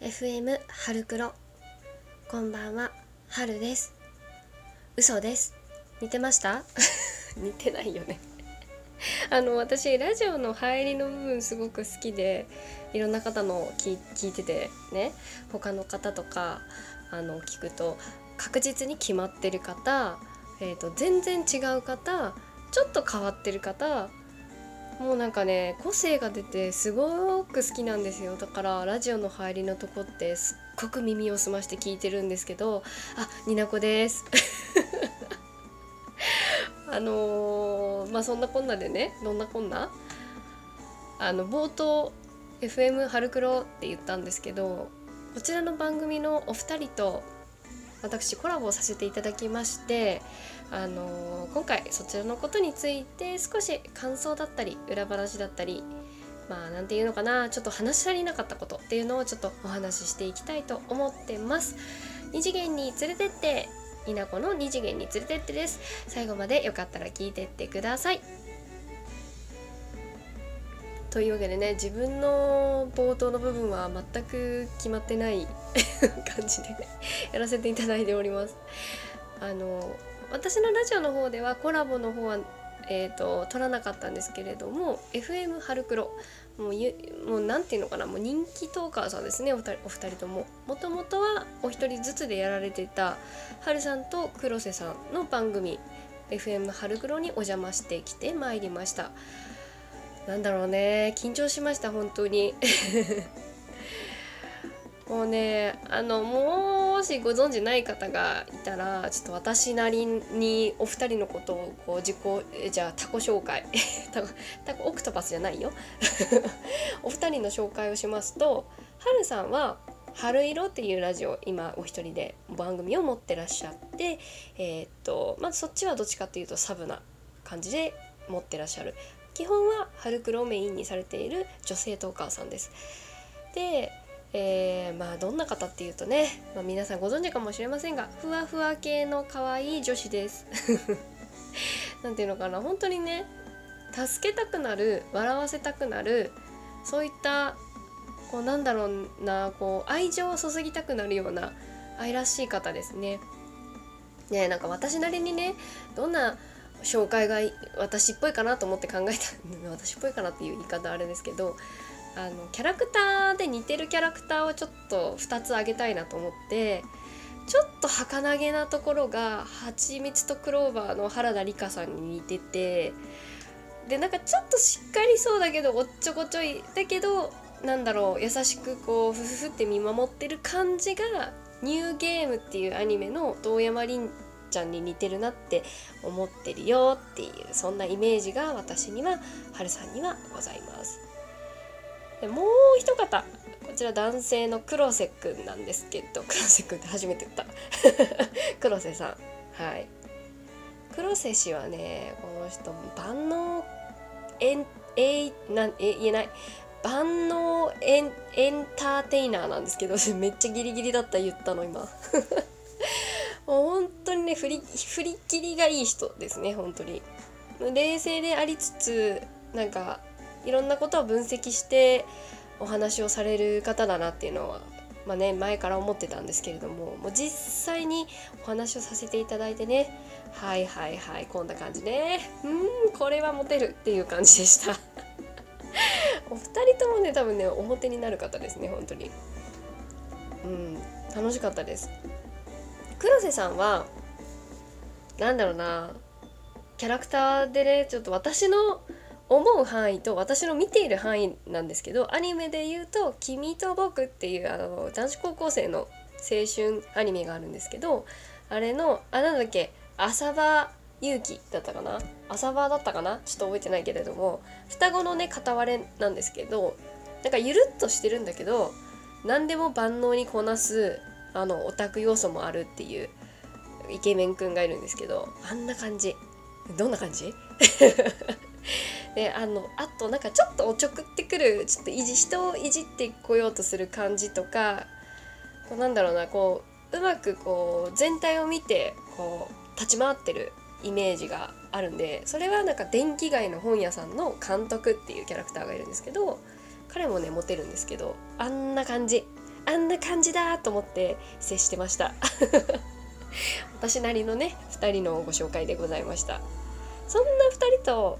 FM 春黒。こんばんは。春です。嘘です。似てました？似てないよね。あの私ラジオの入りの部分すごく好きでいろんな方の聞聞いててね。他の方とかあの聞くと確実に決まってる方、えーと、全然違う方ちょっと変わってる方もうなんかね個性が出てすごく好きなんですよ。だからラジオの入りのとこってすっごく耳を澄まして聞いてるんですけどあになこです。あのー、まあそんなこんなでねどんなこんな？あの冒頭 FM 春黒って言ったんですけどこちらの番組のお二人と私コラボさせていただきましてあのー、今回そちらのことについて少し感想だったり裏話だったりまあ何て言うのかなちょっと話し足りなかったことっていうのをちょっとお話ししていきたいと思ってます。二次元に連れてって稲子の二次元に連れてってです。最後までよかったら聞いてってください。というわけでね自分の冒頭の部分は全く決まってない 感じでやらせていただいております。あの私のラジオの方ではコラボの方はえーと、撮らなかったんですけれども FM 春黒。もうゆもうなんていうのかなもう人気トーカーさんですねお二人お二人とも。もともとはお一人ずつでやられてた春さんと黒瀬さんの番組 FM 春黒にお邪魔してきてまいりました。なんだろうね。緊張しました本当に。もうねあのもしご存知ない方がいたらちょっと私なりにお二人のことをこう自己じゃあタコ紹介。タコオクトパスじゃないよ。お二人の紹介をしますとはるさんは「春色」っていうラジオ今お一人で番組を持ってらっしゃってえー、っとまずそっちはどっちかっていうとサブな感じで持ってらっしゃる。基本は春黒をメインにされている女性トーカーさんです。でえー、まあどんな方っていうとね、まあ、皆さんご存知かもしれませんがふわふわ系の可愛い女子です。なんていうのかな本当にね助けたくなる笑わせたくなるそういったこうなんだろうなこう愛情を注ぎたくなるような愛らしい方ですね。ねなんか私なりにねどんな紹介が私っぽいかなと思って考えた私っぽいかなっていう言い方あれですけどあのキャラクターで似てるキャラクターをちょっと2つあげたいなと思ってちょっと儚げなところが「はちみつとクローバー」の原田理香さんに似ててでなんかちょっとしっかりそうだけどおっちょこちょいだけどなんだろう優しくこうフフフって見守ってる感じが「ニューゲーム」っていうアニメの遠山凛ちゃんに似てるなって思ってるよっていうそんなイメージが私にははるさんにはございます。でもう一方こちら男性の黒瀬くんなんですけど黒瀬くんって初めて言った。黒瀬さん。はい。黒瀬氏はねこの人万能エンえなんえ言えない。万能エンエンターテイナーなんですけど めっちゃギリギリだった言ったの今。ね振り振り切りがいい人ですね本当に。冷静でありつつなんかいろんなことを分析してお話をされる方だなっていうのは、まあね、前から思ってたんですけれどももう実際にお話をさせていただいてねはいはいはいこんな感じね。うんこれはモテるっていう感じでした。お二人ともね多分ね表になる方ですね本当に。うん楽しかったです。黒瀬さんはなんだろうな。キャラクターでねちょっと私の思う範囲と私の見ている範囲なんですけどアニメで言うと「君と僕」っていうあの男子高校生の青春アニメがあるんですけどあれのあなんだっけ浅場勇気だったかな？浅場だったかな？ちょっと覚えてないけれども双子のね片割れなんですけどなんかゆるっとしてるんだけど何でも万能にこなすあのオタク要素もあるっていうイケメンくんがいるんですけどあんな感じ。どんな感じ？であのあとなんかちょっとおちょくってくるちょっといじ人をいじってこようとする感じとかこうなんだろうなこううまくこう全体を見てこう立ち回ってるイメージがあるんでそれはなんか電気街の本屋さんの監督っていうキャラクターがいるんですけど彼もねモテるんですけどあんな感じあんな感じだと思って接してました。私なりのね2人のご紹介でございました。そんな2人と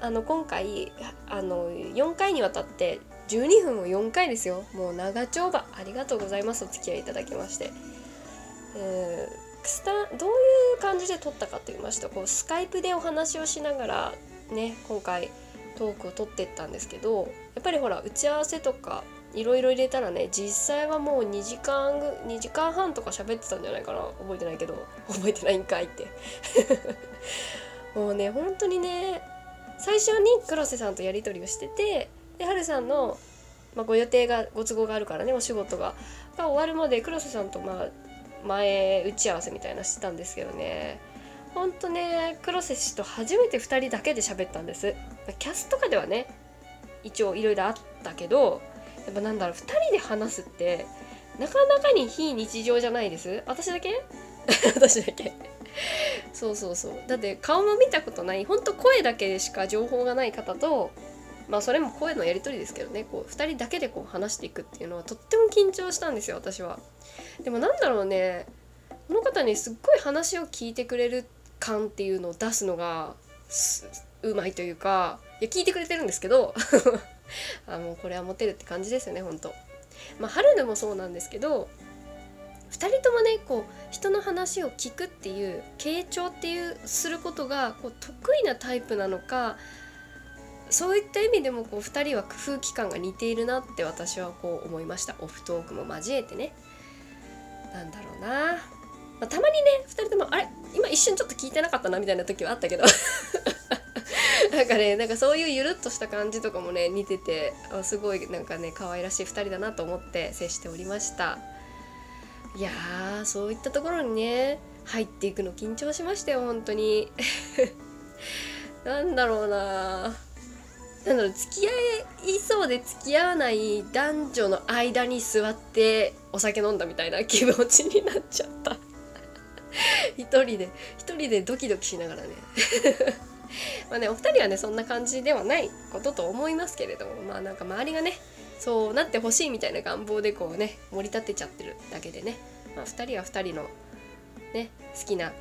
あの今回あの4回にわたって12分を4回ですよ。もう長丁場。ありがとうございます。お付き合いいただきまして、えー、スタどういう感じで撮ったかと言いましたこうスカイプでお話をしながらね今回トークを撮ってったんですけどやっぱりほら打ち合わせとかいろいろ入れたらね実際はもう2時間2時間半とか喋ってたんじゃないかな。覚えてないけど。覚えてないんかいって。もうね本当にね最初に黒瀬さんとやり取りをしててで春さんの、まあ、ご予定がご都合があるからねお仕事がが終わるまで黒瀬さんとまあ前打ち合わせみたいなしてたんですけどね。ほんとね黒瀬氏と初めて2人だけで喋ったんです。キャスとかではね一応いろいろあったけどやっぱなんだろう2人で話すってなかなかに非日常じゃないです？私だけ？私だけ。そうそうそう。だって顔も見たことない。ほんと声だけでしか情報がない方とまあそれも声のやり取りですけどね。こう2人だけでこう話していくっていうのはとっても緊張したんですよ私は。でもなんだろうねこの方にすっごい話を聞いてくれる感っていうのを出すのがうまいというかいや聞いてくれてるんですけど あもうこれはモテるって感じですよねほんと。まあ、春でもそうなんですけど2人ともねこう人の話を聞くっていう傾聴っていうすることがこう得意なタイプなのかそういった意味でもこう2人は空気感が似ているなって私はこう思いました。オフトークも交えてね。なんだろうな、まあ、たまにね2人ともあれ今一瞬ちょっと聞いてなかったなみたいな時はあったけど。なんかねなんかそういうゆるっとした感じとかもね似ててあすごいなんかね可愛らしい2人だなと思って接しておりました。いやーそういったところにね入っていくの緊張しましたよ本当に。なんだろうななんだろう付き合いそうで付き合わない男女の間に座ってお酒飲んだみたいな気持ちになっちゃった。一人で一人でドキドキしながらね。まあねお二人はねそんな感じではないことと思いますけれどもまあなんか周りがねそうなってほしいみたいな願望でこうね盛り立てちゃってるだけでね、まあ、2人は2人のね好きな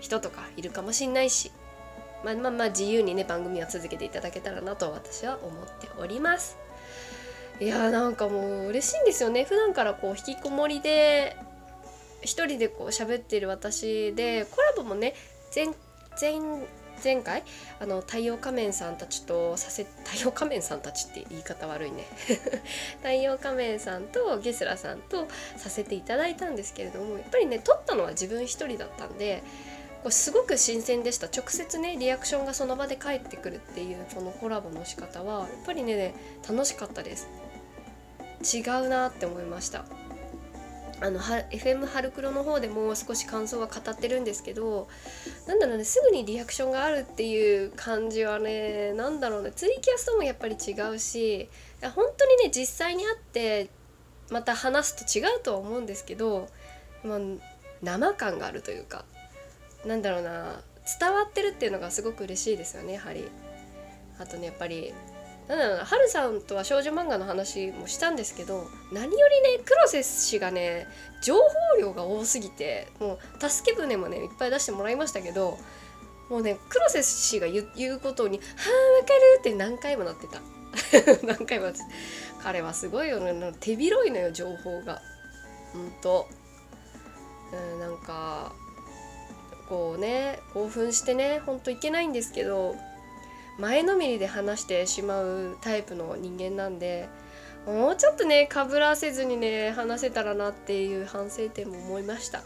人とかいるかもしんないしまあまあまあ自由にね番組を続けていただけたらなと私は思っております。いやーなんかもう嬉しいんですよね。普段からこう引きこもりで一人でこう喋ってる私でコラボもね前前前回あの太陽仮面さんたちとさせ太陽仮面さんたちって言い方悪いね。太陽仮面さんとゲスラさんとさせていただいたんですけれどもやっぱりね撮ったのは自分一人だったんでこれすごく新鮮でした。直接ねリアクションがその場で返ってくるっていうこのコラボの仕方はやっぱりね楽しかったです。違うなって思いました。あの FM ハルクロの方でも少し感想は語ってるんですけどなんだろうねすぐにリアクションがあるっていう感じはねなんだろうねツイキャスともやっぱり違うし本当にね実際に会ってまた話すと違うとは思うんですけど、まあ、生感があるというかなんだろうな伝わってるっていうのがすごく嬉しいですよねやはり。あとねやっぱりなん、はるさんとは少女漫画の話もしたんですけど、何よりね、黒瀬氏がね、情報量が多すぎて、もう、助け舟もね、いっぱい出してもらいましたけど、もうね、黒瀬氏が言うことに、はあ、わかるって何回もなってた。何回もなってた。彼はすごいよね。手広いのよ、情報が。ほんと。うん、なんか、こうね、興奮してね、ほんといけないんですけど、前のめりで話してしまうタイプの人間なんでもうちょっとねかぶらせずにね話せたらなっていう反省点も思いました。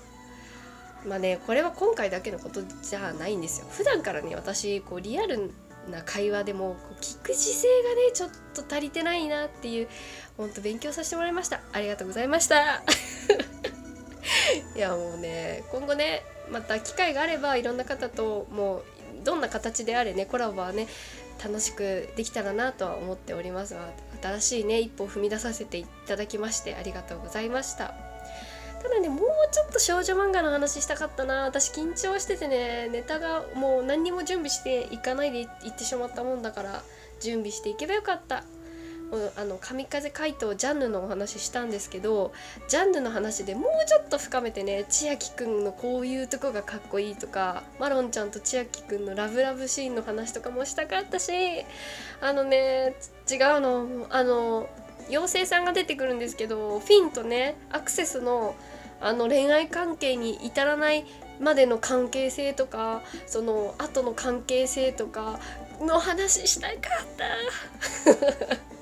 まあねこれは今回だけのことじゃないんですよ。普段からね私こうリアルな会話でもこう聞く姿勢がねちょっと足りてないなっていうほんと勉強させてもらいました。ありがとうございました。いやもうね今後ねまた機会があればいろんな方ともうどんな形であれねコラボはね楽しくできたらなとは思っておりますが新しいね一歩を踏み出させていただきましてありがとうございました。ただねもうちょっと少女漫画の話したかったな私緊張しててねネタがもう何にも準備していかないでいってしまったもんだから準備していけばよかった。あの神風怪盗ジャンヌのお話したんですけどジャンヌの話でもうちょっと深めてね千秋くんのこういうとこがかっこいいとかマロンちゃんと千秋くんのラブラブシーンの話とかもしたかったしあのね違うの。あの妖精さんが出てくるんですけどフィンとねアクセスのあの恋愛関係に至らないまでの関係性とかその後の関係性とかの話したかった。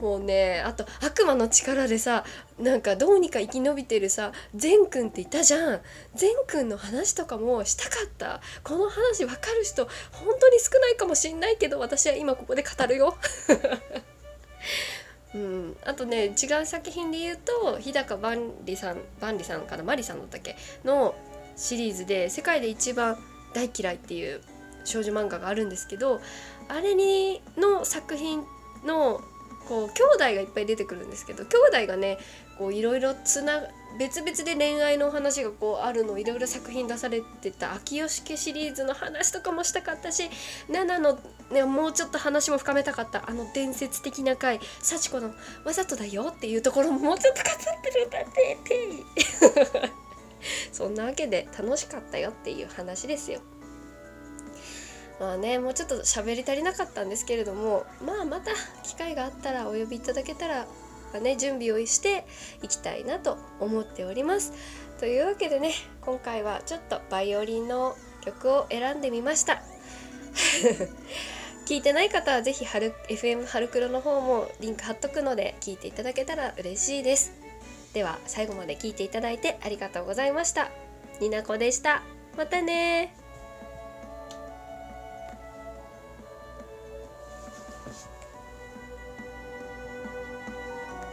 もうねあと悪魔の力でさなんかどうにか生き延びてるさ善くんっていたじゃん。善くんの話とかもしたかった。この話分かる人本当に少ないかもしんないけど私は今ここで語るよ。うん、あとね違う作品で言うと日高万里さん万里さんかな？マリさんだったっけ？のシリーズで「世界で一番大嫌い」っていう少女漫画があるんですけどあれにの作品のこう兄弟がいっぱい出てくるんですけど兄弟がねこういろいろつな別々で恋愛のお話がこうあるのいろいろ作品出されてた「秋吉家」シリーズの話とかもしたかったし7の、ね、もうちょっと話も深めたかったあの伝説的な回幸子の「わざとだよ」っていうところももうちょっと語ってるんだってて そんなわけで楽しかったよっていう話ですよ。まあねもうちょっと喋り足りなかったんですけれどもまあまた機会があったらお呼びいただけたらね準備をしていきたいなと思っております。というわけでね今回はちょっとバイオリンの曲を選んでみました。聞いてない方は是非 FM ハルクロの方もリンク貼っとくので聞いていただけたら嬉しいです。では最後まで聞いていただいてありがとうございました。になこでした。またね